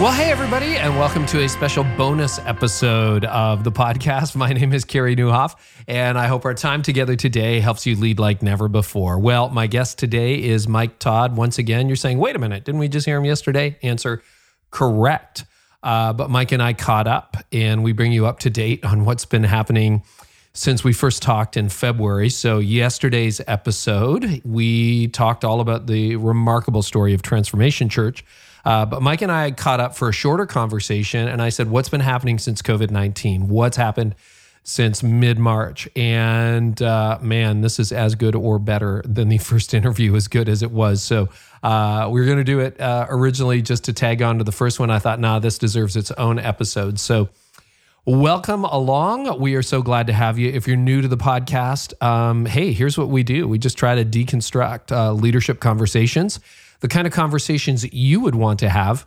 Well, hey, everybody, and welcome to a special bonus episode of the podcast. My name is Carey Nieuwhof, and I hope our time together today helps you lead like never before. Well, my guest today is Mike Todd. Once again, you're saying, wait a minute, didn't we just hear him yesterday? Answer correct. Uh, but Mike and I caught up, and we bring you up to date on what's been happening since we first talked in February. So, yesterday's episode, we talked all about the remarkable story of Transformation Church uh, but Mike and I caught up for a shorter conversation, and I said, What's been happening since COVID 19? What's happened since mid March? And uh, man, this is as good or better than the first interview, as good as it was. So uh, we were going to do it uh, originally just to tag on to the first one. I thought, nah, this deserves its own episode. So Welcome along. We are so glad to have you. If you're new to the podcast, um, hey, here's what we do we just try to deconstruct uh, leadership conversations the kind of conversations you would want to have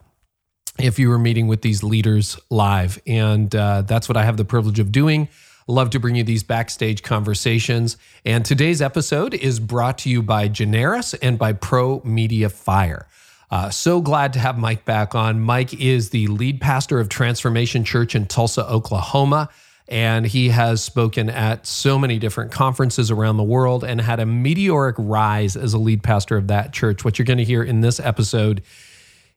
if you were meeting with these leaders live. And uh, that's what I have the privilege of doing. Love to bring you these backstage conversations. And today's episode is brought to you by Generis and by Pro Media Fire. Uh, so glad to have Mike back on. Mike is the lead pastor of Transformation Church in Tulsa, Oklahoma. And he has spoken at so many different conferences around the world and had a meteoric rise as a lead pastor of that church. What you're going to hear in this episode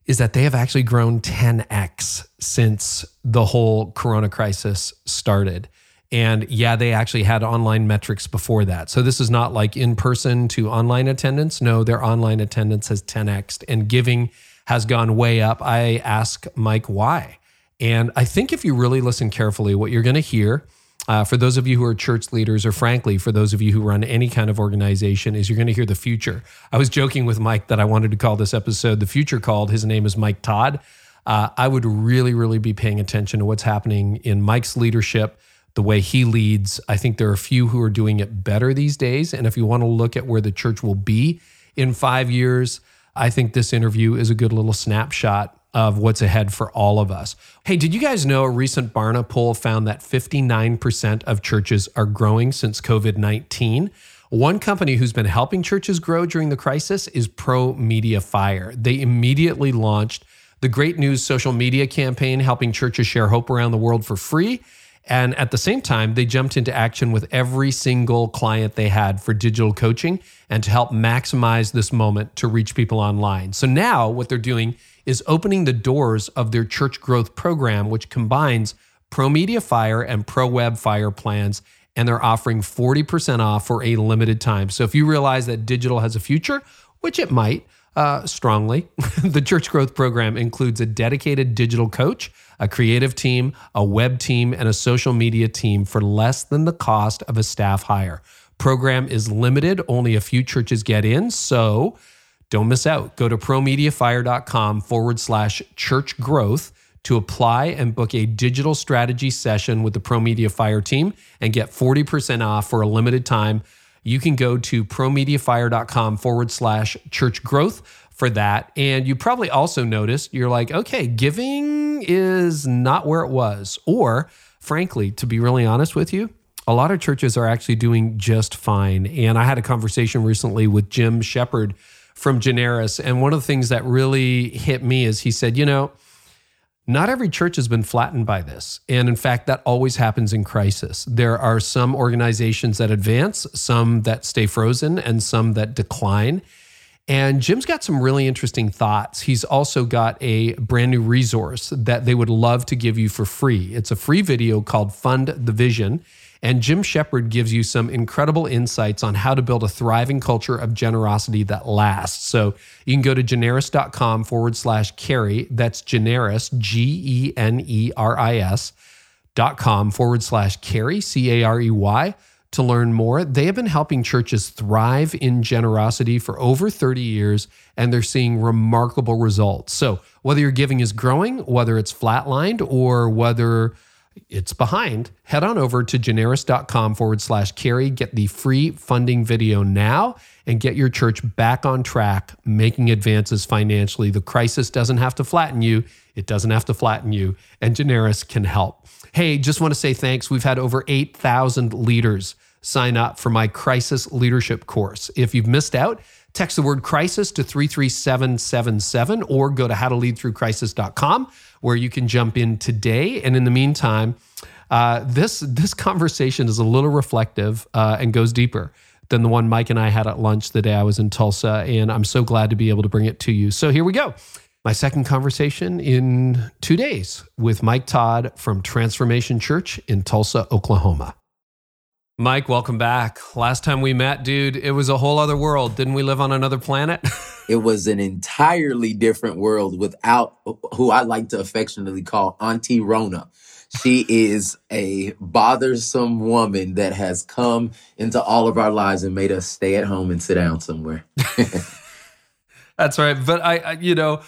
is that they have actually grown 10x since the whole corona crisis started. And yeah, they actually had online metrics before that. So this is not like in person to online attendance. No, their online attendance has 10x and giving has gone way up. I ask Mike why. And I think if you really listen carefully, what you're going to hear, uh, for those of you who are church leaders, or frankly, for those of you who run any kind of organization, is you're going to hear the future. I was joking with Mike that I wanted to call this episode The Future Called. His name is Mike Todd. Uh, I would really, really be paying attention to what's happening in Mike's leadership, the way he leads. I think there are a few who are doing it better these days. And if you want to look at where the church will be in five years, I think this interview is a good little snapshot of what's ahead for all of us. Hey, did you guys know a recent Barna poll found that 59% of churches are growing since COVID 19? One company who's been helping churches grow during the crisis is Pro Media Fire. They immediately launched the Great News social media campaign, helping churches share hope around the world for free. And at the same time, they jumped into action with every single client they had for digital coaching and to help maximize this moment to reach people online. So now what they're doing is opening the doors of their church growth program, which combines Pro Media Fire and Pro Web Fire plans. And they're offering 40% off for a limited time. So if you realize that digital has a future, which it might, uh, strongly. the Church Growth Program includes a dedicated digital coach, a creative team, a web team, and a social media team for less than the cost of a staff hire. Program is limited, only a few churches get in. So don't miss out. Go to promediafire.com forward slash church growth to apply and book a digital strategy session with the ProMedia Fire team and get 40% off for a limited time. You can go to promediafire.com forward slash church growth for that. And you probably also noticed you're like, okay, giving is not where it was. Or, frankly, to be really honest with you, a lot of churches are actually doing just fine. And I had a conversation recently with Jim Shepard from Generis. And one of the things that really hit me is he said, you know, not every church has been flattened by this. And in fact, that always happens in crisis. There are some organizations that advance, some that stay frozen, and some that decline. And Jim's got some really interesting thoughts. He's also got a brand new resource that they would love to give you for free. It's a free video called Fund the Vision. And Jim Shepard gives you some incredible insights on how to build a thriving culture of generosity that lasts. So you can go to generis.com forward slash carey. That's generis, G E N E R I S dot com forward slash carey, C A R E Y, to learn more. They have been helping churches thrive in generosity for over 30 years, and they're seeing remarkable results. So whether your giving is growing, whether it's flatlined, or whether it's behind, head on over to generis.com forward slash carey. Get the free funding video now and get your church back on track, making advances financially. The crisis doesn't have to flatten you, it doesn't have to flatten you, and Generis can help. Hey, just want to say thanks. We've had over 8,000 leaders sign up for my crisis leadership course. If you've missed out, text the word crisis to 33777 or go to howtoleadthroughcrisis.com where you can jump in today. And in the meantime, uh, this this conversation is a little reflective uh, and goes deeper than the one Mike and I had at lunch the day I was in Tulsa. And I'm so glad to be able to bring it to you. So here we go. My second conversation in two days with Mike Todd from Transformation Church in Tulsa, Oklahoma. Mike, welcome back. Last time we met, dude, it was a whole other world. Didn't we live on another planet? it was an entirely different world without who I like to affectionately call Auntie Rona. She is a bothersome woman that has come into all of our lives and made us stay at home and sit down somewhere. That's right. But I, I you know,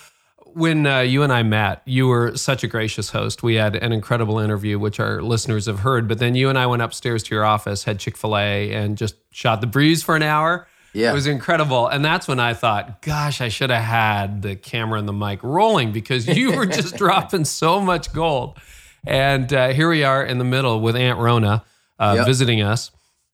when uh, you and I met, you were such a gracious host. We had an incredible interview, which our listeners have heard. But then you and I went upstairs to your office, had Chick fil A, and just shot the breeze for an hour. Yeah. It was incredible. And that's when I thought, gosh, I should have had the camera and the mic rolling because you were just dropping so much gold. And uh, here we are in the middle with Aunt Rona uh, yep. visiting us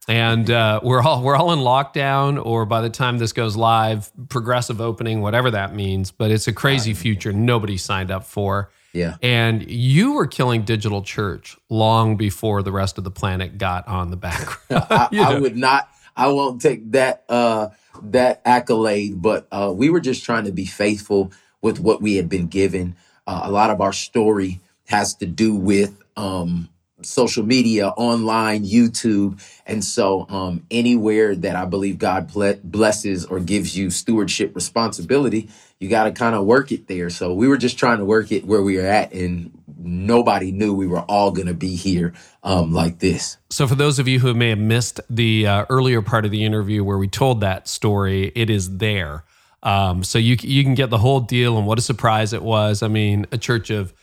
and uh, we're all we're all in lockdown or by the time this goes live progressive opening whatever that means but it's a crazy future nobody signed up for. Yeah. And you were killing digital church long before the rest of the planet got on the background I, I, would not i won't take that uh that accolade but uh we were just trying to be faithful with what we had been given. Uh, a lot of our story has to do with um social media, online, YouTube. And so, um, anywhere that I believe God blesses or gives you stewardship responsibility, you got to kind of work it there. So, we were just trying to work it where we are at, and nobody knew we were all going to be here um, like this. So, for those of you who may have missed the uh, earlier part of the interview where we told that story, it is there. Um, so you you can get the whole deal and what a surprise it was. I mean, a church of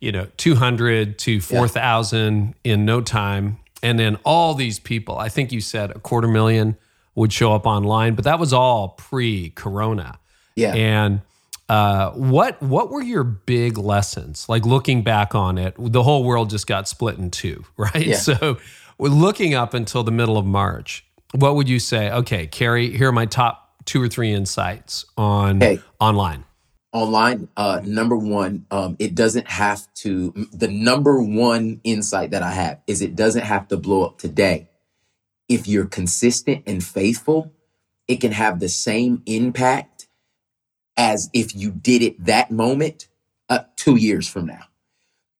you know 200 to 4000 yeah. in no time and then all these people i think you said a quarter million would show up online but that was all pre-corona yeah and uh, what what were your big lessons like looking back on it the whole world just got split in two right yeah. so looking up until the middle of march what would you say okay carey here are my top two or three insights on hey. online online uh number one um it doesn't have to the number one insight that i have is it doesn't have to blow up today. If you're consistent and faithful it can have the same impact as if you did it that moment uh, two years from now.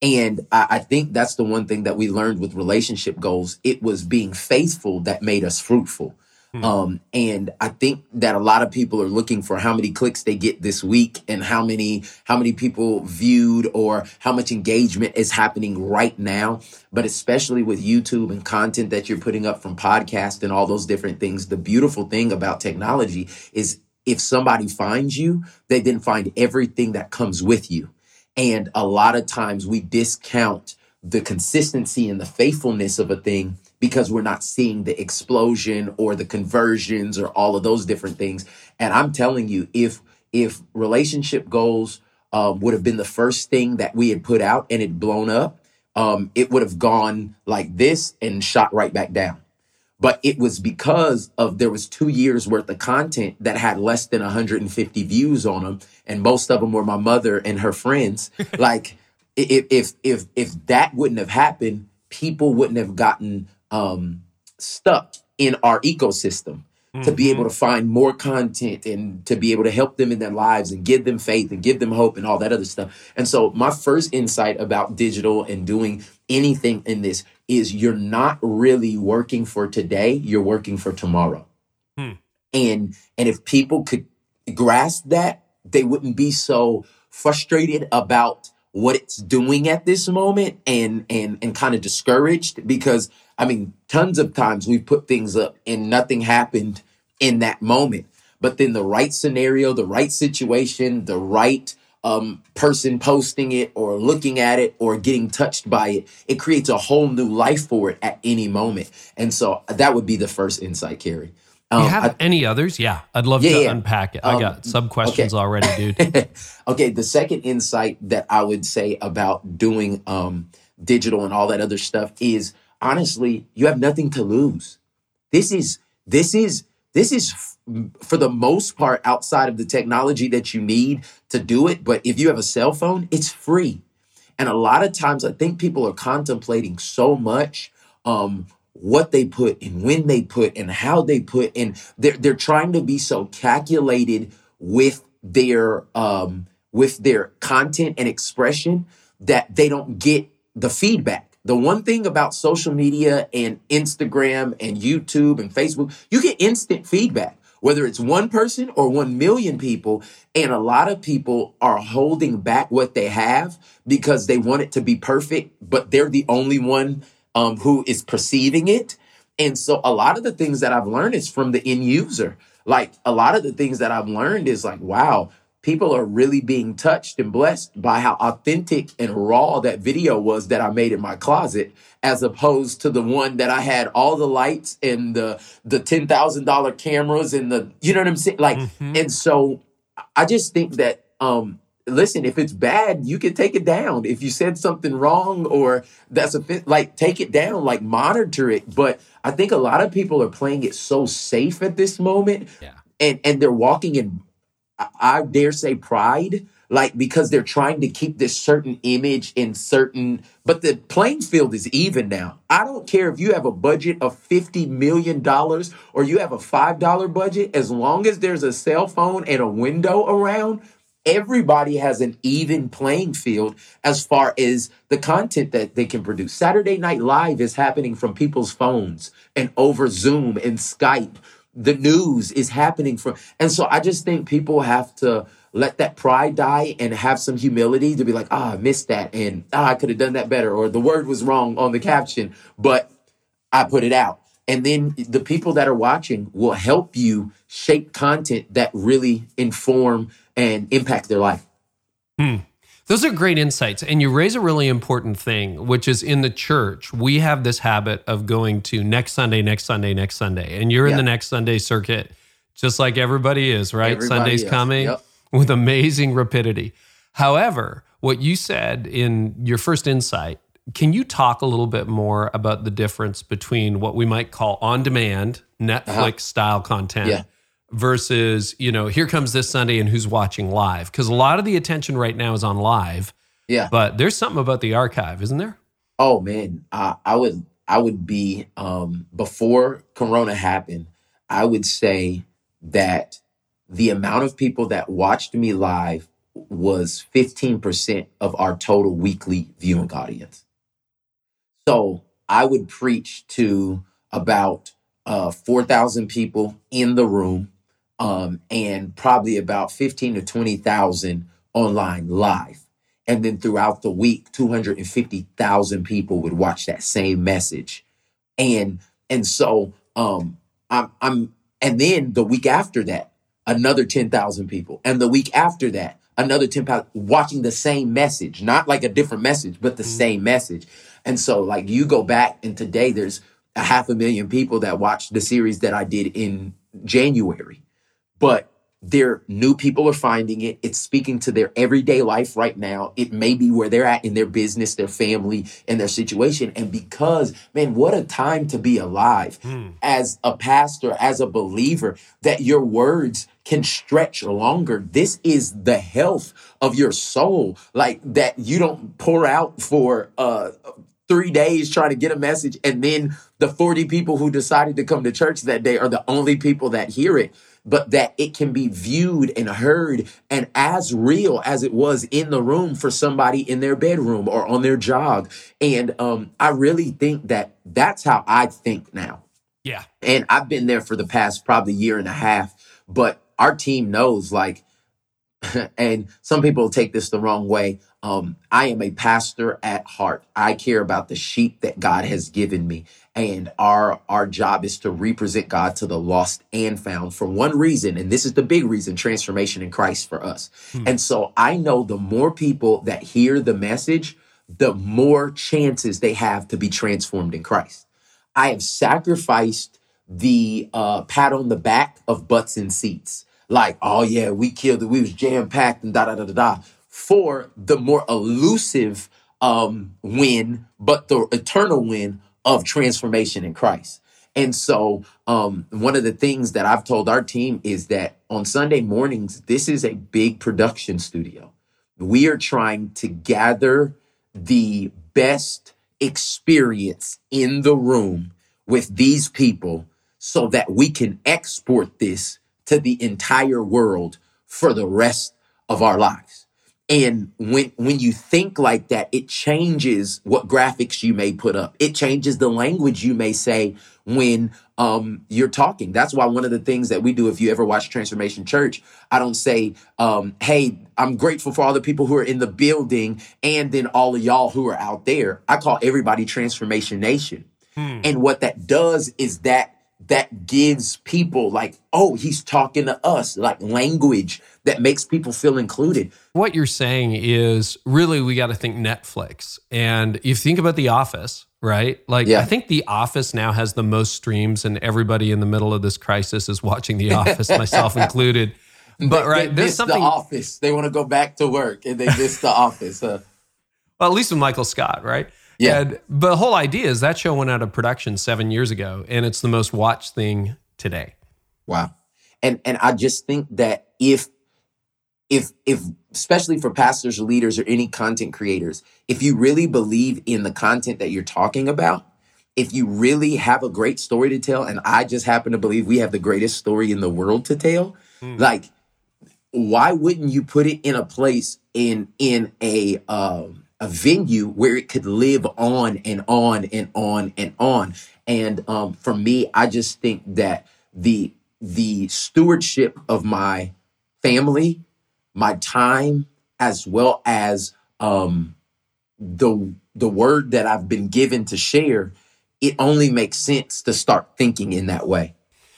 And I, I think that's the one thing that we learned with relationship goals. It was being faithful that made us fruitful Hmm. Um, and I think that a lot of people are looking for how many clicks they get this week and how many, how many people viewed or how much engagement is happening right now. But especially with YouTube and content that you're putting up from podcast and all those different things, the beautiful thing about technology is if somebody finds you, they then find everything that comes with you. And a lot of times we discount the consistency and the faithfulness of a thing because we're not seeing the explosion or the conversions or all of those different things. And I'm telling you, if if relationship goals um, would have been the first thing that we had put out and it blown up, um, it would have gone like this and shot right back down. But it was because of there was two years worth of content that had less than 150 views on them, and most of them were my mother and her friends. like if if if if that wouldn't have happened, people wouldn't have gotten um, stuck in our ecosystem mm-hmm. to be able mm-hmm. to find more content and to be able to help them in their lives and give them faith and give them hope and all that other stuff. And so, my first insight about digital and doing anything in this is you're not really working for today, you're working for tomorrow. Hmm. And and if people could grasp that, they wouldn't be so frustrated about what it's doing at this moment and and and kind of discouraged because I mean, tons of times we've put things up and nothing happened in that moment. But then the right scenario, the right situation, the right um, person posting it or looking at it or getting touched by it, it creates a whole new life for it at any moment. And so that would be the first insight, Carey. Um, you have I, any others? Yeah, I'd love yeah, to yeah. unpack it. I um, got sub questions okay. already, dude. okay, the second insight that I would say about doing um, digital and all that other stuff is honestly, you have nothing to lose. This is this is this is for the most part outside of the technology that you need to do it. But if you have a cell phone, it's free. And a lot of times, I think people are contemplating so much um, what they put and when they put and how they put and they're they're trying to be so calculated with their um with their content and expression that they don't get the feedback. The one thing about social media and Instagram and YouTube and Facebook, you get instant feedback whether it's one person or 1 million people. And a lot of people are holding back what they have because they want it to be perfect, but they're the only one um, who is perceiving it. And so a lot of the things that I've learned is from the end user. Like a lot of the things that I've learned is like, wow, people are really being touched and blessed by how authentic and raw that video was that I made in my closet, as opposed to the one that I had all the lights and the the ten thousand dollar cameras and the you know what I'm saying? Like, mm-hmm. and so I just think that um listen, if it's bad, you can take it down. If you said something wrong or that's a like take it down, like monitor it. But I think a lot of people are playing it so safe at this moment. Yeah. And and they're walking in I dare say pride, like because they're trying to keep this certain image in certain but the playing field is even now. I don't care if you have a budget of 50 million dollars or you have a $5 budget as long as there's a cell phone and a window around, everybody has an even playing field as far as the content that they can produce. Saturday Night Live is happening from people's phones and over Zoom and Skype. The news is happening from, and so I just think people have to let that pride die and have some humility to be like, ah, oh, I missed that, and ah, oh, I could have done that better, or the word was wrong on the caption, but I put it out. And then the people that are watching will help you shape content that really inform and impact their life. Hmm. Those are great insights. And you raise a really important thing, which is in the church, we have this habit of going to next Sunday, next Sunday, next Sunday. And you're yeah. in the next Sunday circuit, just like everybody is, right? Everybody Sunday's is. coming yep. with amazing rapidity. However, what you said in your first insight, can you talk a little bit more about the difference between what we might call on demand, Netflix uh-huh. style content? Yeah versus, you know, here comes this Sunday and who's watching live. Because a lot of the attention right now is on live. Yeah. But there's something about the archive, isn't there? Oh man. I, I would I would be um before Corona happened, I would say that the amount of people that watched me live was 15% of our total weekly viewing audience. So I would preach to about uh, 4,000 people in the room um, and probably about 15 to 20,000 online live. And then throughout the week, 250,000 people would watch that same message. And and so um I'm I'm and then the week after that, another 10,000 people. And the week after that, another 10,000 watching the same message, not like a different message, but the mm-hmm. same message. And so like you go back and today there's a half a million people that watched the series that I did in January. But their new people are finding it. It's speaking to their everyday life right now. It may be where they're at in their business, their family, and their situation. And because, man, what a time to be alive hmm. as a pastor, as a believer, that your words can stretch longer. This is the health of your soul. Like that you don't pour out for uh three days trying to get a message and then the 40 people who decided to come to church that day are the only people that hear it but that it can be viewed and heard and as real as it was in the room for somebody in their bedroom or on their jog. And um, I really think that that's how I think now. Yeah. And I've been there for the past probably year and a half, but our team knows like and some people take this the wrong way. Um, I am a pastor at heart. I care about the sheep that God has given me. And our our job is to represent God to the lost and found for one reason, and this is the big reason, transformation in Christ for us. Hmm. And so I know the more people that hear the message, the more chances they have to be transformed in Christ. I have sacrificed the uh, pat on the back of butts and seats like, oh yeah, we killed it, we was jam packed and da da da da da, for the more elusive um, win, but the eternal win of transformation in Christ. And so, um, one of the things that I've told our team is that on Sunday mornings, this is a big production studio. We are trying to gather the best experience in the room with these people so that we can export this to the entire world for the rest of our lives. And when when you think like that, it changes what graphics you may put up. It changes the language you may say when um, you're talking. That's why one of the things that we do, if you ever watch Transformation Church, I don't say, um, "Hey, I'm grateful for all the people who are in the building," and then all of y'all who are out there. I call everybody Transformation Nation. Hmm. And what that does is that that gives people like, oh, he's talking to us, like language that makes people feel included. What you're saying is really we got to think Netflix. And you think about The Office, right? Like, yeah. I think The Office now has the most streams, and everybody in the middle of this crisis is watching The Office, myself included. But right, there's something. The Office. They want to go back to work, and they miss The Office. Huh? Well, at least with Michael Scott, right? Yeah. And, but the whole idea is that show went out of production seven years ago, and it's the most watched thing today. Wow. And and I just think that if if if especially for pastors or leaders or any content creators, if you really believe in the content that you're talking about, if you really have a great story to tell, and I just happen to believe we have the greatest story in the world to tell, mm. like why wouldn't you put it in a place in in a um a venue where it could live on and on and on and on. And um, for me, I just think that the the stewardship of my family, my time, as well as um, the the word that I've been given to share, it only makes sense to start thinking in that way.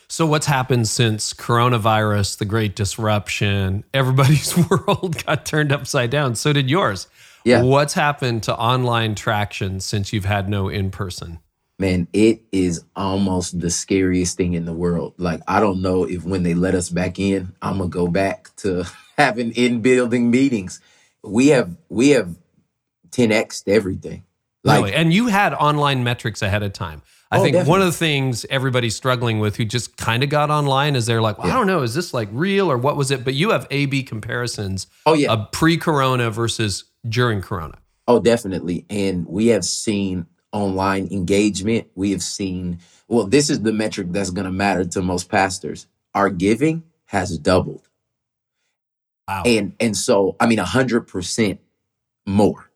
So, what's happened since coronavirus, the great disruption? Everybody's world got turned upside down. So did yours. Yeah. What's happened to online traction since you've had no in person? Man, it is almost the scariest thing in the world. Like, I don't know if when they let us back in, I'm gonna go back to having in building meetings. We have we have 10x everything. Like, really? and you had online metrics ahead of time. I oh, think definitely. one of the things everybody's struggling with who just kind of got online is they're like, well, yeah. I don't know, is this like real or what was it? But you have A B comparisons. Oh, yeah. pre corona versus during Corona? Oh, definitely. And we have seen online engagement. We have seen, well, this is the metric that's going to matter to most pastors. Our giving has doubled. Wow. And and so I mean a hundred percent more.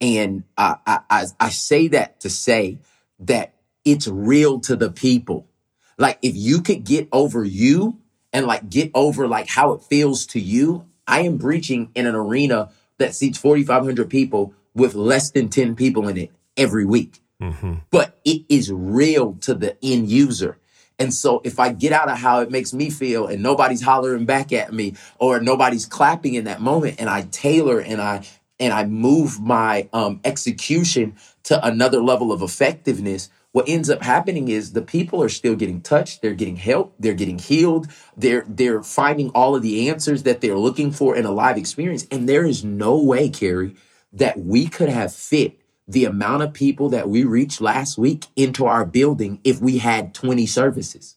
And I, I I say that to say that it's real to the people. Like if you could get over you and like get over like how it feels to you, I am breaching in an arena that seats 4,500 people with less than 10 people in it every week. Mm-hmm. But it is real to the end user. And so if I get out of how it makes me feel and nobody's hollering back at me or nobody's clapping in that moment and I tailor and I and I move my um, execution to another level of effectiveness, what ends up happening is the people are still getting touched they're getting help they're getting healed they're they're finding all of the answers that they're looking for in a live experience and there is no way carey that we could have fit the amount of people that we reached last week into our building if we had 20 services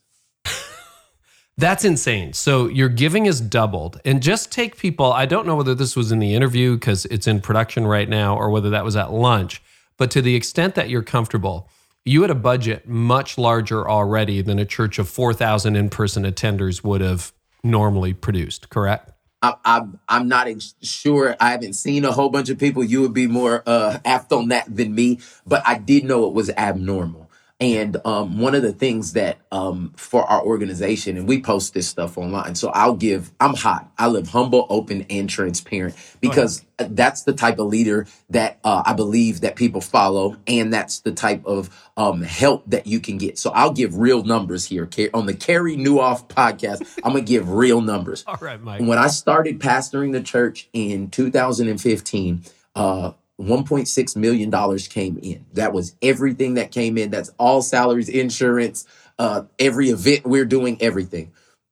that's insane. So your giving is doubled. And just take people, I don't know whether this was in the interview because it's in production right now or whether that was at lunch, but to the extent that you're comfortable, you had a budget much larger already than a church of 4,000 in person attenders would have normally produced, correct? I, I, I'm not sure. I haven't seen a whole bunch of people. You would be more uh, apt on that than me, but I did know it was abnormal. And um, one of the things that um, for our organization, and we post this stuff online. So I'll give, I'm hot. I live humble, open, and transparent because that's the type of leader that uh, I believe that people follow. And that's the type of um, help that you can get. So I'll give real numbers here. On the Carey Nieuwhof podcast, I'm going to give real numbers. All right, Mike. When I started pastoring the church in 2015, uh, $1.6 million came in. That was everything that came in. That's all salaries, insurance, uh, every event we're doing, everything.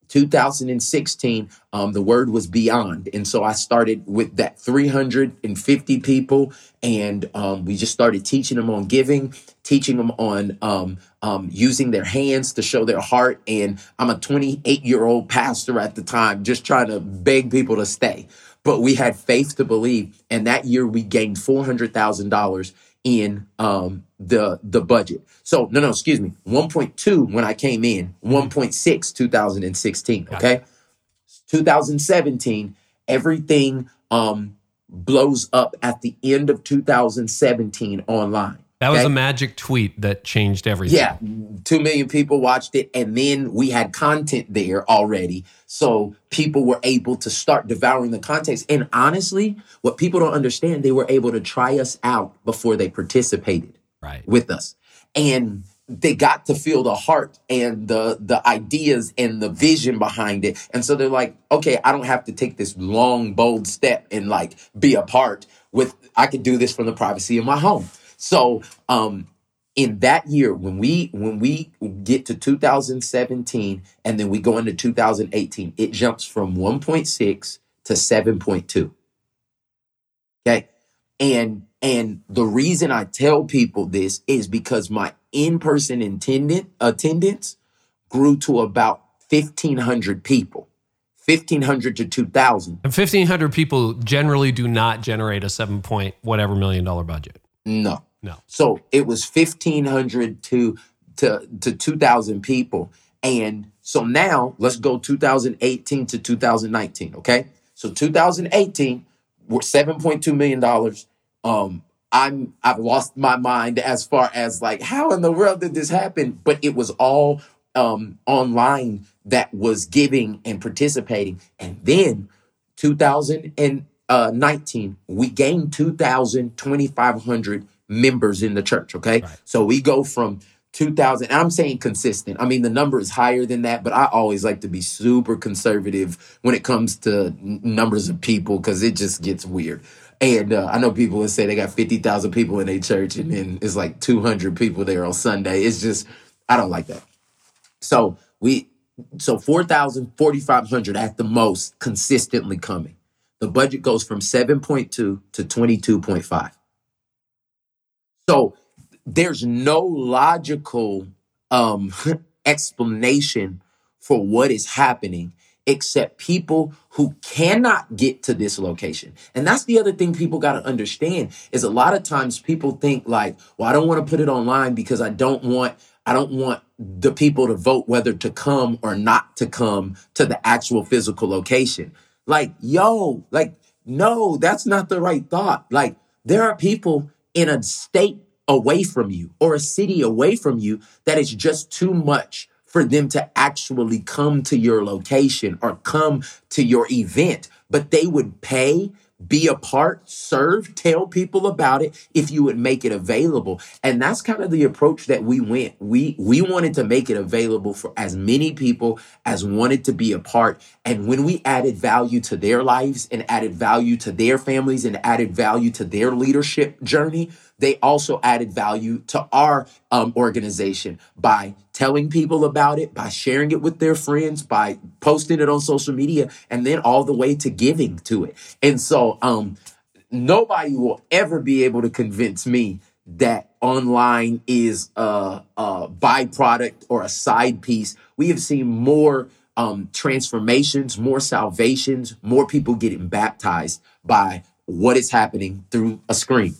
2016, um, the word was beyond. And so I started with that 350 people, and um, we just started teaching them on giving, teaching them on um, um using their hands to show their heart. And I'm a 28 year old pastor at the time, just trying to beg people to stay but we had faith to believe. And that year we gained four hundred thousand dollars in um, the the budget. So no, no, excuse me, one point two when I came in, one point six 2016. Okay, 2017, everything um, blows up at the end of 2017 online. That was okay? a magic tweet that changed everything. Yeah. Two million people watched it. And then we had content there already. So people were able to start devouring the context. And honestly, what people don't understand, they were able to try us out before they participated right. with us. And they got to feel the heart and the the ideas and the vision behind it. And so they're like, okay, I don't have to take this long, bold step and like be a part with I could do this from the privacy of my home. So um, in that year, when we when we get to 2017 and then we go into 2018, it jumps from 1.6 to 7.2. Okay. And and the reason I tell people this is because my in-person attendant attendance grew to about 1500 people. 1500 to 2000 and 1500 people generally do not generate a 7 point whatever million dollar budget no no. So it was 1,500 to, to, to 2,000 people. And so now let's go 2018 to 2019. Okay. So 2018, we're $7.2 million. Um, I'm I've lost my mind as far as like how in the world did this happen? But it was all um online that was giving and participating. And then 2019, we gained 2,000, 2,500 members in the church. Okay. Right. So we go from 2000 i'm saying consistent i mean the number is higher than that but i always like to be super conservative when it comes to n- numbers of people because it just gets weird and uh, i know people would say they got 50000 people in a church and then it's like 200 people there on sunday it's just i don't like that so we so 4000 4500 at the most consistently coming the budget goes from 7.2 to 22.5 so there's no logical um, explanation for what is happening except people who cannot get to this location. And that's the other thing people got to understand is a lot of times people think like, well, I don't want to put it online because I don't want I don't want the people to vote whether to come or not to come to the actual physical location. Like, yo, like no, that's not the right thought. Like there are people in a state away from you or a city away from you that is just too much for them to actually come to your location or come to your event, but they would pay be a part, serve, tell people about it if you would make it available. And that's kind of the approach that we went. We we wanted to make it available for as many people as wanted to be a part. And when we added value to their lives and added value to their families and added value to their leadership journey, they also added value to our um, organization by telling people about it, by sharing it with their friends, by posting it on social media, and then all the way to giving to it. And so, um, nobody will ever be able to convince me that online is a, a byproduct or a side piece. We have seen more um, transformations, more salvations, more people getting baptized by what is happening through a screen.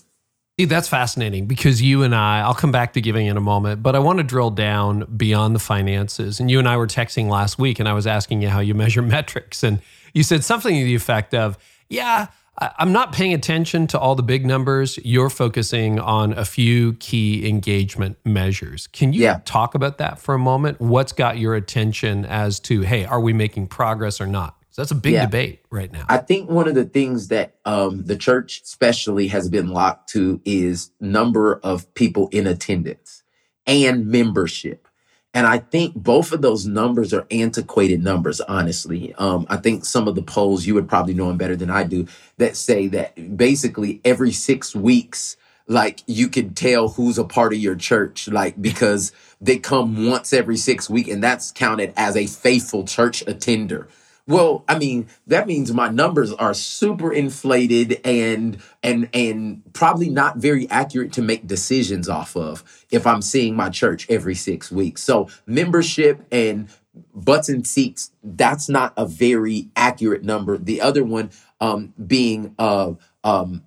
See, that's fascinating because you and I, I'll come back to giving in a moment, but I want to drill down beyond the finances. And you and I were texting last week, and I was asking you how you measure metrics. And you said something to the effect of, yeah, I'm not paying attention to all the big numbers. You're focusing on a few key engagement measures. Can you Yeah. talk about that for a moment? What's got your attention as to, hey, are we making progress or not? 'Cause that's a big Yeah. debate right now. I think one of the things that um, the church, especially, has been locked to is number of people in attendance and membership. And I think both of those numbers are antiquated numbers, honestly. Um, I think some of the polls, you would probably know them better than I do, that say that basically every six weeks, like you can tell who's a part of your church, like because they come once every six week and that's counted as a faithful church attender. Well, I mean, that means my numbers are super inflated and and and probably not very accurate to make decisions off of if I'm seeing my church every 6 weeks. So, membership and butts and seats, that's not a very accurate number. The other one um being uh um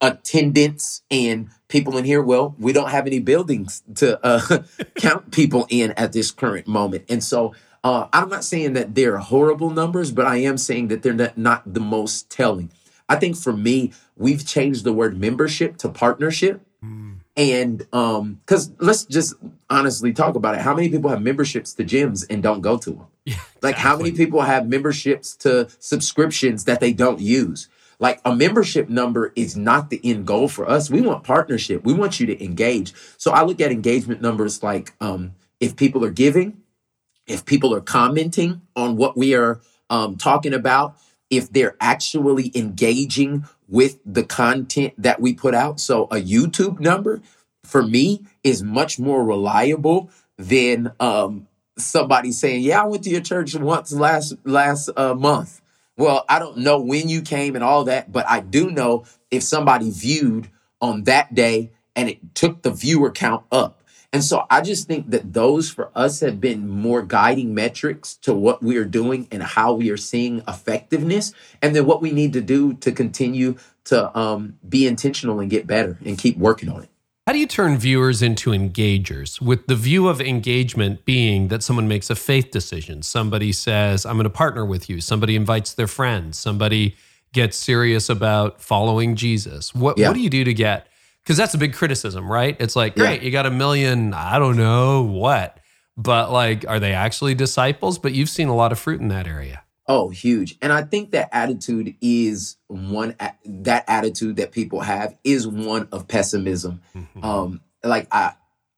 attendance and people in here well we don't have any buildings to uh, count people in at this current moment and so uh, i'm not saying that they're horrible numbers but i am saying that they're not, not the most telling i think for me we've changed the word membership to partnership and um because let's just honestly talk about it how many people have memberships to gyms and don't go to them Yeah, like how many people have memberships to subscriptions that they don't use? Like a membership number is not the end goal for us. We want partnership. We want you to engage. So I look at engagement numbers like um, if people are giving, if people are commenting on what we are um, talking about, if they're actually engaging with the content that we put out. So a YouTube number for me is much more reliable than um, somebody saying, "Yeah, I went to your church once last last uh, month." Well, I don't know when you came and all that, but I do know if somebody viewed on that day and it took the viewer count up. And so I just think that those for us have been more guiding metrics to what we are doing and how we are seeing effectiveness, and then what we need to do to continue to um, be intentional and get better and keep working on it. How do you turn viewers into engagers with the view of engagement being that someone makes a faith decision? Somebody says, I'm going to partner with you. Somebody invites their friends. Somebody gets serious about following Jesus. What, Yeah. what do you do to get? Because that's a big criticism, right? It's like, Yeah. great, you got a million, I don't know what, but like, are they actually disciples? But you've seen a lot of fruit in that area. Oh, huge. And I think that attitude is one, that attitude that people have is one of pessimism. Um, like I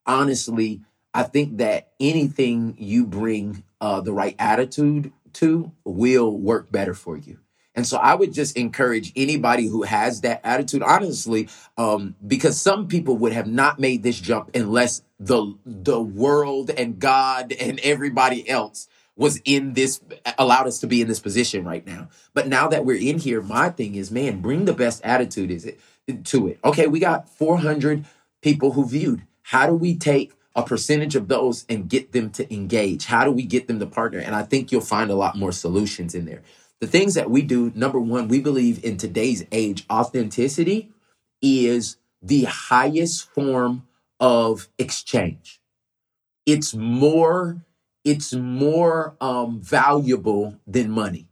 honestly, I think that anything you bring uh, the right attitude to will work better for you. And so I would just encourage anybody who has that attitude, honestly, um, because some people would have not made this jump unless the the world and God and everybody else was in this allowed us to be in this position right now. But now that we're in here, my thing is, man, bring the best attitude is it to it. Okay, we got 400 people who viewed. How do we take a percentage of those and get them to engage? How do we get them to partner? And I think you'll find a lot more solutions in there. The things that we do, number one, we believe in today's age, authenticity is the highest form of exchange. It's more, it's more um, valuable than money.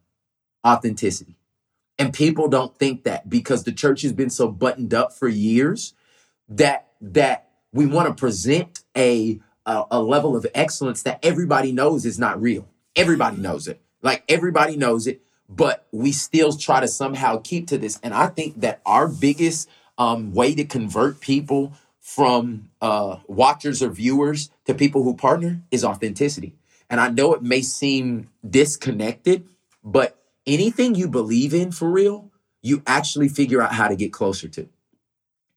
Authenticity. And people don't think that because the church has been so buttoned up for years that that we want to present a, a a level of excellence that everybody knows is not real. Everybody knows it. Like everybody knows it, but we still try to somehow keep to this. And I think that our biggest um, way to convert people from uh, watchers or viewers to people who partner is authenticity. And I know it may seem disconnected, but anything you believe in for real, you actually figure out how to get closer to.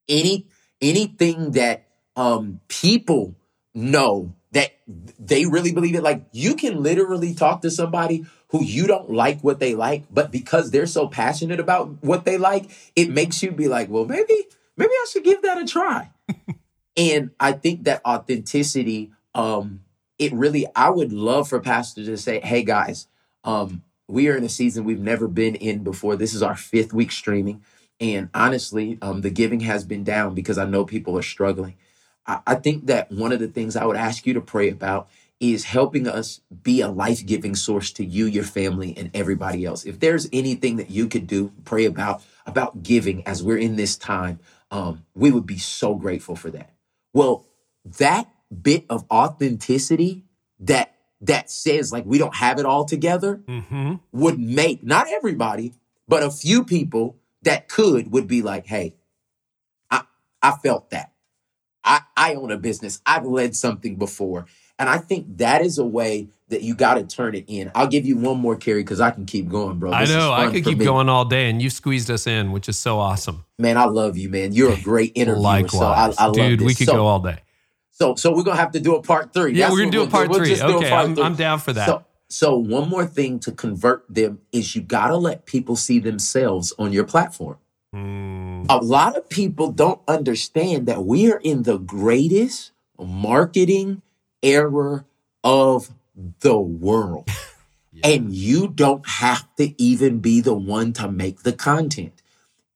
Any anything that um people know that they really believe it. Like you can literally talk to somebody who you don't like what they like but because they're so passionate about what they like it makes you be like well maybe maybe I should give that a try. And I think that authenticity um it really I would love for pastors to say hey guys um we are in a season we've never been in before. This is our fifth week streaming. And honestly um the giving has been down because I know people are struggling I, I think that one of the things I would ask you to pray about is helping us be a life giving source to you, your family, and everybody else. If there's anything that you could do, pray about, about giving as we're in this time, um, we would be so grateful for that. Well, that bit of authenticity that that says like we don't have it all together Mm-hmm. would make not everybody, but a few people that could would be like, hey, I I felt that. I, I own a business. I've led something before. And I think that is a way that you got to turn it in. I'll give you one more, Carey, because I can keep going, bro. I This is know. I could keep me. going all day, and you squeezed us in, which is so awesome. Man, I love you, man. You're a great interviewer. Likewise, so I, I love dude. We could so, go all day. So, so we're gonna have to do a part three. Yeah, That's we're gonna do a we'll part We'll three. just do Okay, part I'm, three. I'm down for that. So, so one more thing to convert them is you gotta let people see themselves on your platform. Mm, A lot of people don't understand that we are in the greatest marketing era of the world. And you don't have to even be the one to make the content.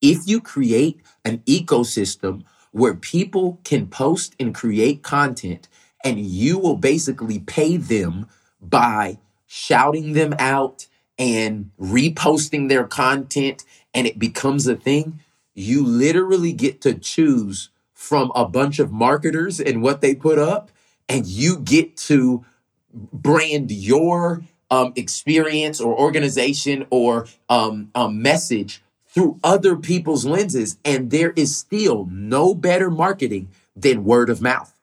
If you create an ecosystem where people can post and create content, and you will basically pay them by shouting them out and reposting their content, and it becomes a thing, you literally get to choose from a bunch of marketers and what they put up, and you get to brand your um, experience or organization or um, um, message through other people's lenses. And there is still no better marketing than word of mouth.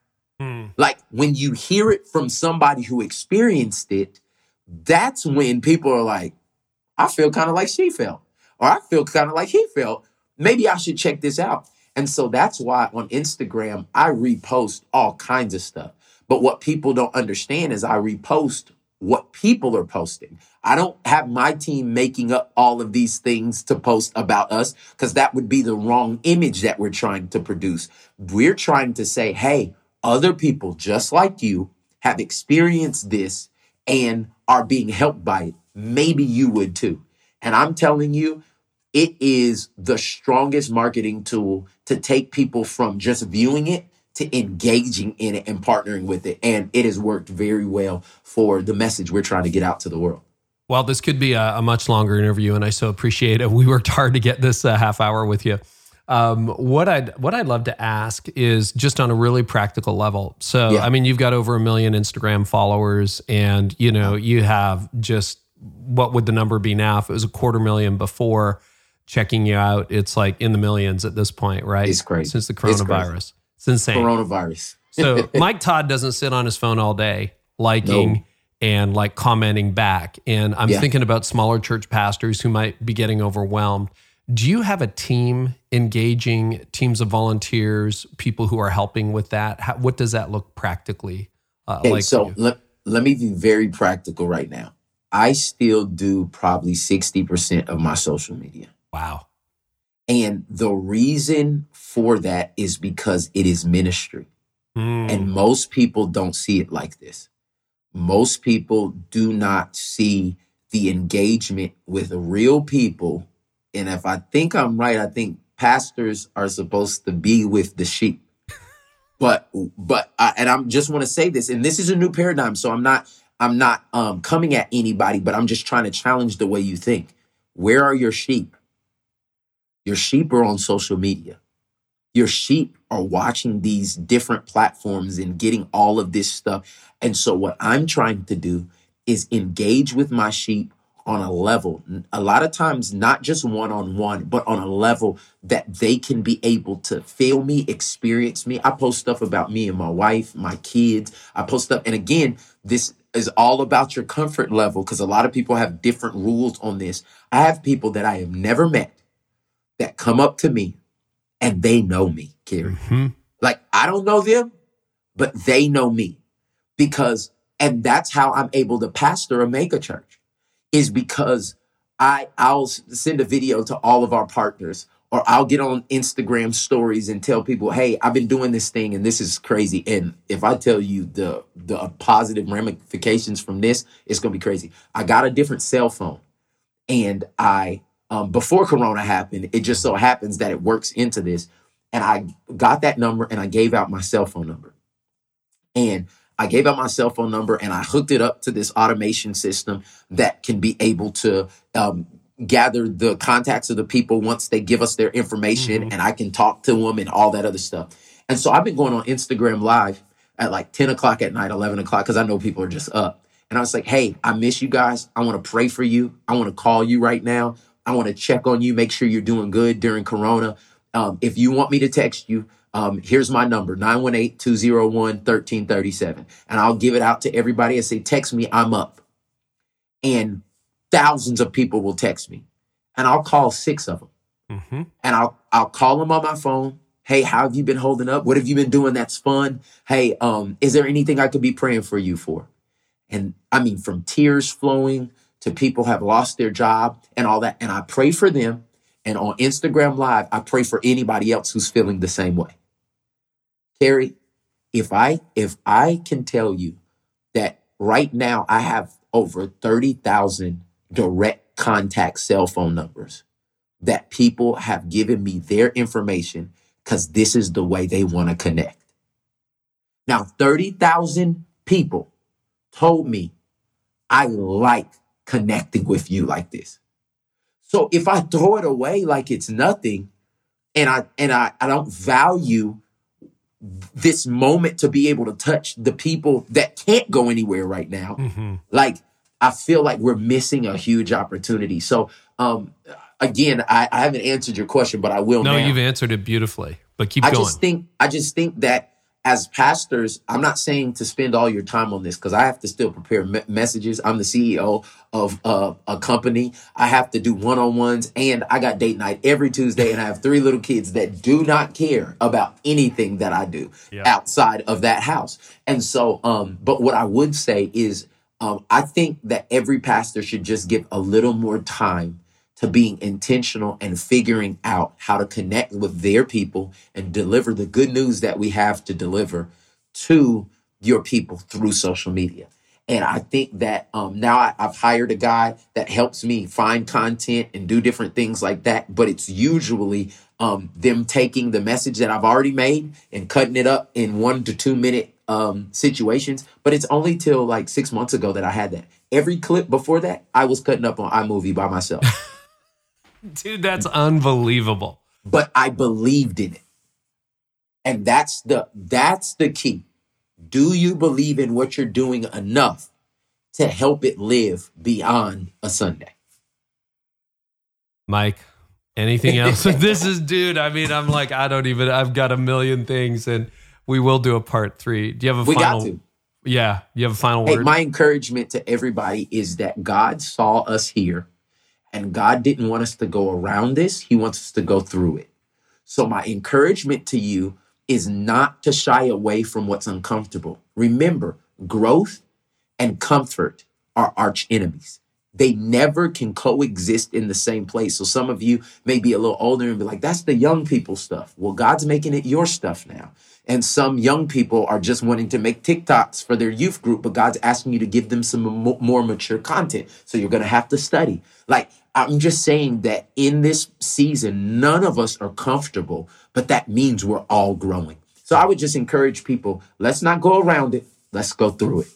mm. Like when you hear it from somebody who experienced it, that's when people are like, I feel kind of like she felt, or I feel kind of like he felt. Maybe I should check this out. And so that's why on Instagram, I repost all kinds of stuff. But what people don't understand is I repost what people are posting. I don't have my team making up all of these things to post about us because that would be the wrong image that we're trying to produce. We're trying to say, hey, other people just like you have experienced this and are being helped by it. Maybe you would too. And I'm telling you, it is the strongest marketing tool to take people from just viewing it to engaging in it and partnering with it. And it has worked very well for the message we're trying to get out to the world. Well, this could be a, a much longer interview, and I so appreciate it. We worked hard to get this uh, half hour with you. Um, what I'd what I'd love to ask is just on a really practical level. So, Yeah. I mean, you've got over a million Instagram followers, and you know you have just what would the number be now if it was a quarter million before checking you out? It's like in the millions at this point, right? It's crazy. since the coronavirus. It's, insane. Coronavirus. So Mike Todd doesn't sit on his phone all day liking No. and like commenting back. And I'm Yeah. thinking about smaller church pastors who might be getting overwhelmed. Do you have a team engaging teams of volunteers, people who are helping with that? How, what does that look practically uh, Okay, like? so let, let me be very practical right now. I still do probably 60% of my social media. wow. And the reason for that is because it is ministry. Mm, And most people don't see it like this. Most people do not see the engagement with real people. And if I think I'm right, I think pastors are supposed to be with the sheep. But, but, I, and I'm just want to say this, and this is a new paradigm. So I'm not, I'm not um, coming at anybody, but I'm just trying to challenge the way you think. Where are your sheep? Your sheep are on social media your sheep are watching these different platforms and getting all of this stuff. And so, what I'm trying to do is engage with my sheep on a level, a lot of times, not just one on one, but on a level that they can be able to feel me, experience me. I post stuff about me and my wife, my kids. I post stuff. And again, this is all about your comfort level because a lot of people have different rules on this. I have people that I have never met that come up to me and they know me, Carey. mhm. Like I don't know them, but they know me because, and that's how I'm able to pastor a mega church is because I I'll send a video to all of our partners or I'll get on Instagram stories and tell people, "Hey, I've been doing this thing and this is crazy." And if I tell you the the positive ramifications from this, it's going to be crazy. I got a different cell phone and I um, before Corona happened, it just so happens that it works into this, and I got that number and I gave out my cell phone number, and I gave out my cell phone number and I hooked it up to this automation system that can be able to um, gather the contacts of the people once they give us their information Mhm. and I can talk to them and all that other stuff. And so I've been going on Instagram live at like 10 o'clock at night, 11 o'clock, because I know people are just up. And I was like, hey, I miss you guys. I want to pray for you. I want to call you right now. I want to check on you, make sure you're doing good during Corona. Um, if you want me to text you, um, here's my number 918 201 1337. And I'll give it out to everybody and say, text me, I'm up. And thousands of people will text me. And I'll call six of them hmm and I'll I'll call them on my phone. Hey, how have you been holding up? What have you been doing that's fun? Hey, um, is there anything I could be praying for you for? And I mean, from tears flowing to people have lost their job and all that. And I pray for them. And on Instagram Live, I pray for anybody else who's feeling the same way. Carey, if I if I can tell you that right now I have over 30,000 direct contact cell phone numbers that people have given me their information because this is the way they want to connect. Now, 30,000 people told me I like connecting with you like this. So if I throw it away like it's nothing and I and I, I don't value this moment to be able to touch the people that can't go anywhere right now, hmm like I feel like we're missing a huge opportunity. So um again, I, I haven't answered your question, but I will No, now. you've answered it beautifully, but keep I going. just think I just think that as pastors, I'm not saying to spend all your time on this because I have to still prepare me- messages. I'm the CEO of uh, a company. I have to do one on ones, and I got date night every Tuesday, and I have three little kids that do not care about anything that I do Yeah. outside of that house. And so, um, but what I would say is, um, I think that every pastor should just give a little more time to being intentional and figuring out how to connect with their people and deliver the good news that we have to deliver to your people through social media. And I think that um, now I, I've hired a guy that helps me find content and do different things like that. But it's usually um, them taking the message that I've already made and cutting it up in one to two minute um, situations. But it's only till like six months ago that I had that. Every clip before that, I was cutting up on iMovie by myself. Dude, that's unbelievable. but I believed in it. And that's the that's the key. Do you believe in what you're doing enough to help it live beyond a Sunday? Mike, anything else? this is, dude, I mean, I'm like, I don't even, I've got a million things and we will do a part three. Do you have a We final? got to. Yeah. You have a final Hey, word? my encouragement to everybody is that God saw us here and God didn't want us to go around this. He wants us to go through it. So my encouragement to you is not to shy away from what's uncomfortable. Remember, growth and comfort are arch enemies. They never can coexist in the same place. So some of you may be a little older and be like, that's the young people stuff. Well, God's making it your stuff now. And some young people are just wanting to make TikToks for their youth group, but God's asking you to give them some mo- more mature content. So you're going to have to study. Like, I'm just saying that in this season, none of us are comfortable, but that means we're all growing. So I would just encourage people let's not go around it, let's go through it.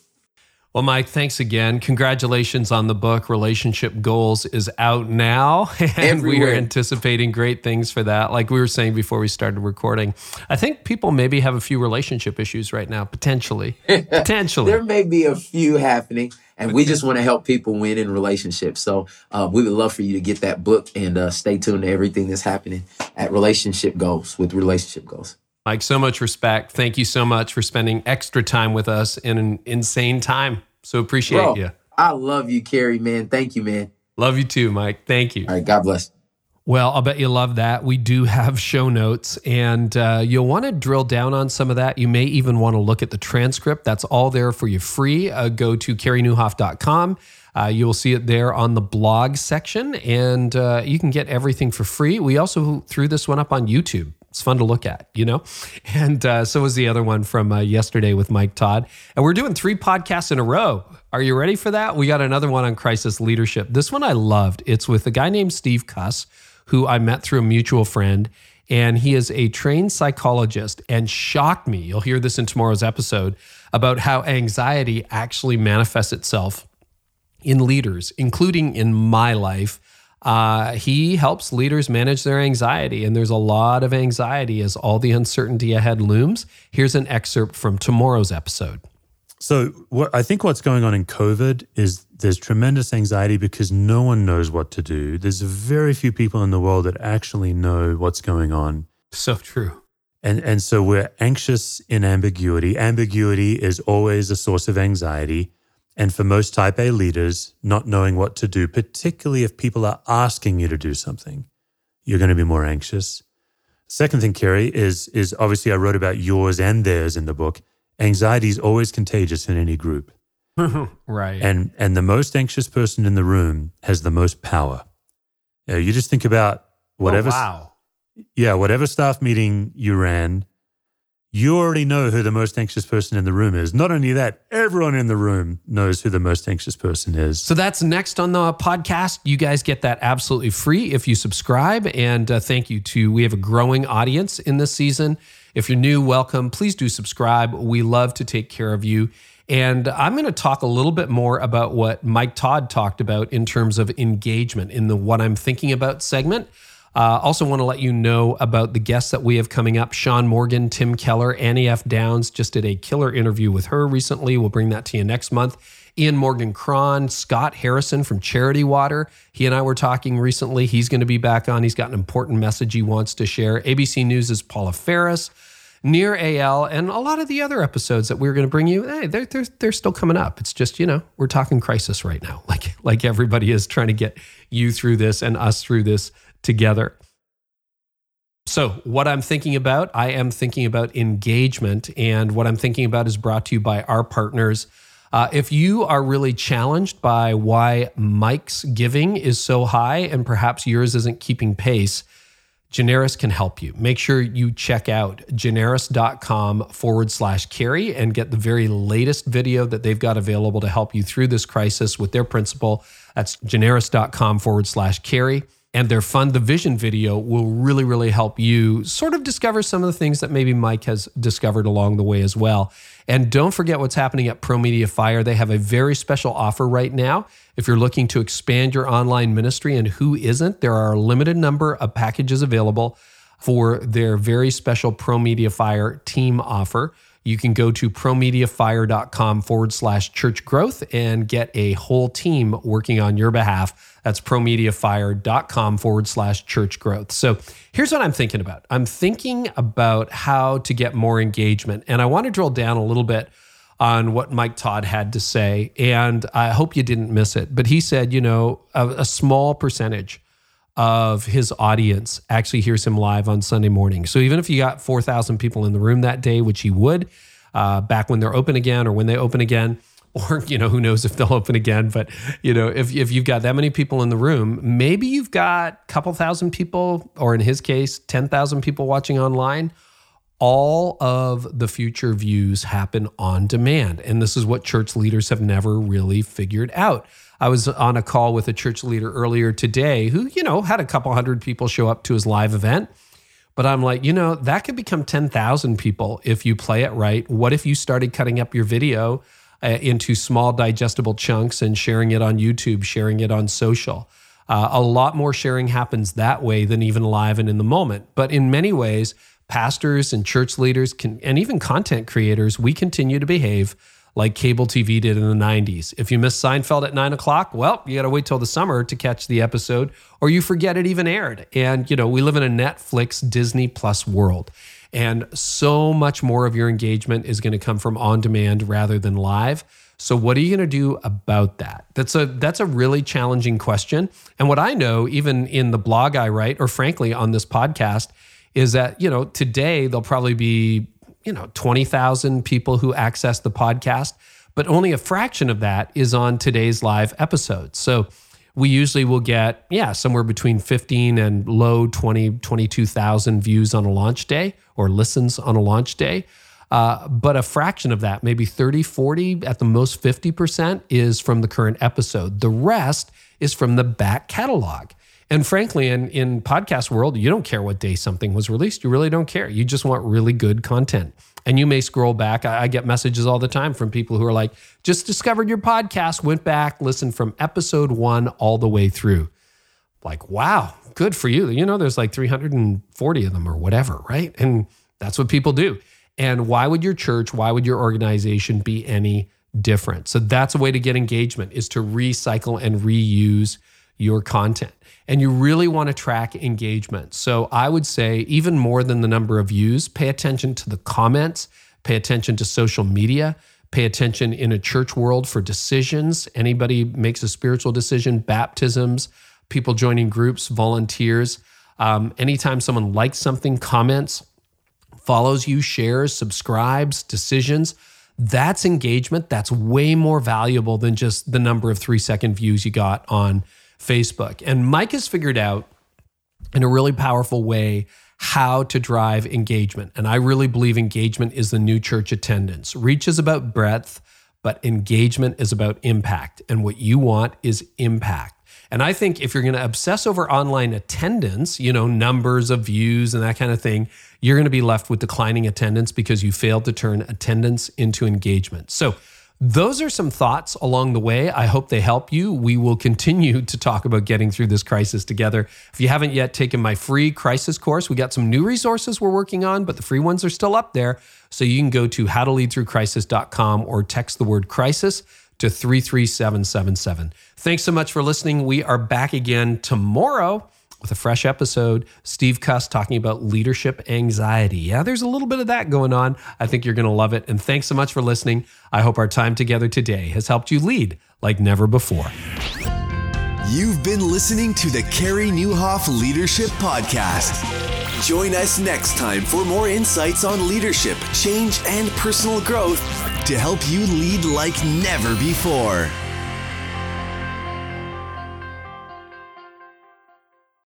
Well, Mike, thanks again. Congratulations on the book. Relationship Goals is out now. And we are anticipating great things for that. Like we were saying before we started recording, I think people maybe have a few relationship issues right now, potentially. potentially. There may be a few happening, and we just want to help people win in relationships. So uh, we would love for you to get that book and uh, stay tuned to everything that's happening at Relationship Goals with Relationship Goals. Mike, so much respect. Thank you so much for spending extra time with us in an insane time. So appreciate Bro, you. I love you, Carey, man. Thank you, man. Love you too, Mike. Thank you. All right, God bless. Well, I'll bet you love that. We do have show notes, and uh, you'll want to drill down on some of that. You may even want to look at the transcript. That's all there for you free. Uh, go to careynieuwhof.com. Uh, you will see it there on the blog section, and uh, you can get everything for free. We also threw this one up on YouTube. It's fun to look at, you know? And uh, so was the other one from uh, yesterday with Mike Todd. And we're doing three podcasts in a row. Are you ready for that? We got another one on crisis leadership. This one I loved. It's with a guy named Steve Cuss, who I met through a mutual friend. and he is a trained psychologist and shocked me. You'll hear this in tomorrow's episode about how anxiety actually manifests itself in leaders, including in my life. Uh, he helps leaders manage their anxiety, and there's a lot of anxiety as all the uncertainty ahead looms. Here's an excerpt from tomorrow's episode. So, what I think what's going on in COVID is there's tremendous anxiety because no one knows what to do. There's very few people in the world that actually know what's going on. So true. And and so we're anxious in ambiguity. Ambiguity is always a source of anxiety. And for most type A leaders, not knowing what to do, particularly if people are asking you to do something, you're going to be more anxious. Second thing, Carey, is is obviously I wrote about yours and theirs in the book. Anxiety is always contagious in any group. right. And and the most anxious person in the room has the most power. You, know, you just think about whatever oh, wow. Yeah, whatever staff meeting you ran, you already know who the most anxious person in the room is. Not only that, everyone in the room knows who the most anxious person is. So that's next on the podcast. You guys get that absolutely free if you subscribe. And uh, thank you to, we have a growing audience in this season. If you're new, welcome. Please do subscribe. We love to take care of you. And I'm going to talk a little bit more about what Mike Todd talked about in terms of engagement in the What I'm Thinking About segment. Uh, also, want to let you know about the guests that we have coming up Sean Morgan, Tim Keller, Annie F. Downs. Just did a killer interview with her recently. We'll bring that to you next month. Ian Morgan Cron, Scott Harrison from Charity Water. He and I were talking recently. He's going to be back on. He's got an important message he wants to share. ABC News' is Paula Faris, Nir Eyal, and a lot of the other episodes that we're going to bring you, hey, they're, they're, they're still coming up. It's just, you know, we're talking crisis right now, like, like everybody is trying to get you through this and us through this together. So, what I'm thinking about, I am thinking about engagement. And what I'm thinking about is brought to you by our partners. Uh, if you are really challenged by why Mike's giving is so high and perhaps yours isn't keeping pace, Generis can help you. Make sure you check out generis.com forward slash carey and get the very latest video that they've got available to help you through this crisis with their principal. That's generis.com forward slash carey and their Fund the Vision video will really, really help you sort of discover some of the things that maybe Mike has discovered along the way as well. And don't forget what's happening at Pro Media Fire. They have a very special offer right now. If you're looking to expand your online ministry, and who isn't, there are a limited number of packages available for their very special Pro Media Fire team offer. You can go to promediafire.com forward slash church growth and get a whole team working on your behalf. That's promediafire.com forward slash church growth. So here's what I'm thinking about I'm thinking about how to get more engagement. And I want to drill down a little bit on what Mike Todd had to say. And I hope you didn't miss it. But he said, you know, a, a small percentage of his audience actually hears him live on Sunday morning. So even if you got 4,000 people in the room that day, which he would, uh, back when they're open again or when they open again, or you know who knows if they'll open again but you know if, if you've got that many people in the room maybe you've got a couple thousand people or in his case 10,000 people watching online. All of the future views happen on demand. And this is what church leaders have never really figured out I was on a call with a church leader earlier today who, you know, had a couple hundred people show up to his live event. But I'm like, you know, that could become 10,000 people if you play it right. What if you started cutting up your video uh, into small, digestible chunks and sharing it on YouTube, sharing it on social? Uh, a lot more sharing happens that way than even live and in the moment. But in many ways, pastors and church leaders can, and even content creators, we continue to behave like cable TV did in the 90s. If you miss Seinfeld at nine o'clock, well, you got to wait till the summer to catch the episode, or you forget it even aired. And, you know, we live in a Netflix, Disney Plus world. And so much more of your engagement is going to come from on demand rather than live. So what are you going to do about that? That's a that's a really challenging question. And what I know even in the blog I write or frankly on this podcast is that, you know, today there'll probably be you know 20,000 people who access the podcast, but only a fraction of that is on today's live episode. So we usually will get yeah somewhere between 15 and low 20 22,000 views on a launch day or listens on a launch day. Uh, but a fraction of that, maybe 30, 40, at the most 50%, is from the current episode. The rest is from the back catalog. And frankly, in, in podcast world, you don't care what day something was released. You really don't care. You just want really good content. And you may scroll back. I, I get messages all the time from people who are like, just discovered your podcast, went back, listened from episode one all the way through. Like, wow, good for you. You know, there's like 340 of them or whatever, right? And that's what people do. And why would your church, why would your organization be any different? So that's a way to get engagement is to recycle and reuse your content. And you really want to track engagement. So I would say, even more than the number of views, pay attention to the comments, pay attention to social media, pay attention in a church world for decisions. Anybody makes a spiritual decision, baptisms, people joining groups, volunteers. Um, anytime someone likes something, comments, follows you, shares, subscribes, decisions, that's engagement. That's way more valuable than just the number of three second views you got on Facebook. And Mike has figured out in a really powerful way how to drive engagement. And I really believe engagement is the new church attendance. Reach is about breadth, but engagement is about impact. And what you want is impact. And I think if you're going to obsess over online attendance, you know, numbers of views and that kind of thing, you're going to be left with declining attendance because you failed to turn attendance into engagement. So, those are some thoughts along the way. I hope they help you. We will continue to talk about getting through this crisis together. If you haven't yet taken my free crisis course, we got some new resources we're working on, but the free ones are still up there. So you can go to howtoleadthroughcrisis.com or text the word crisis to 33777. Thanks so much for listening. We are back again tomorrow with a fresh episode. Steve Cuss talking about leadership anxiety. Yeah, there's a little bit of that going on. I think you're going to love it. And thanks so much for listening. I hope our time together today has helped you lead like never before. You've been listening to the Carey Nieuwhof Leadership Podcast. Join us next time for more insights on leadership, change, and personal growth to help you lead like never before.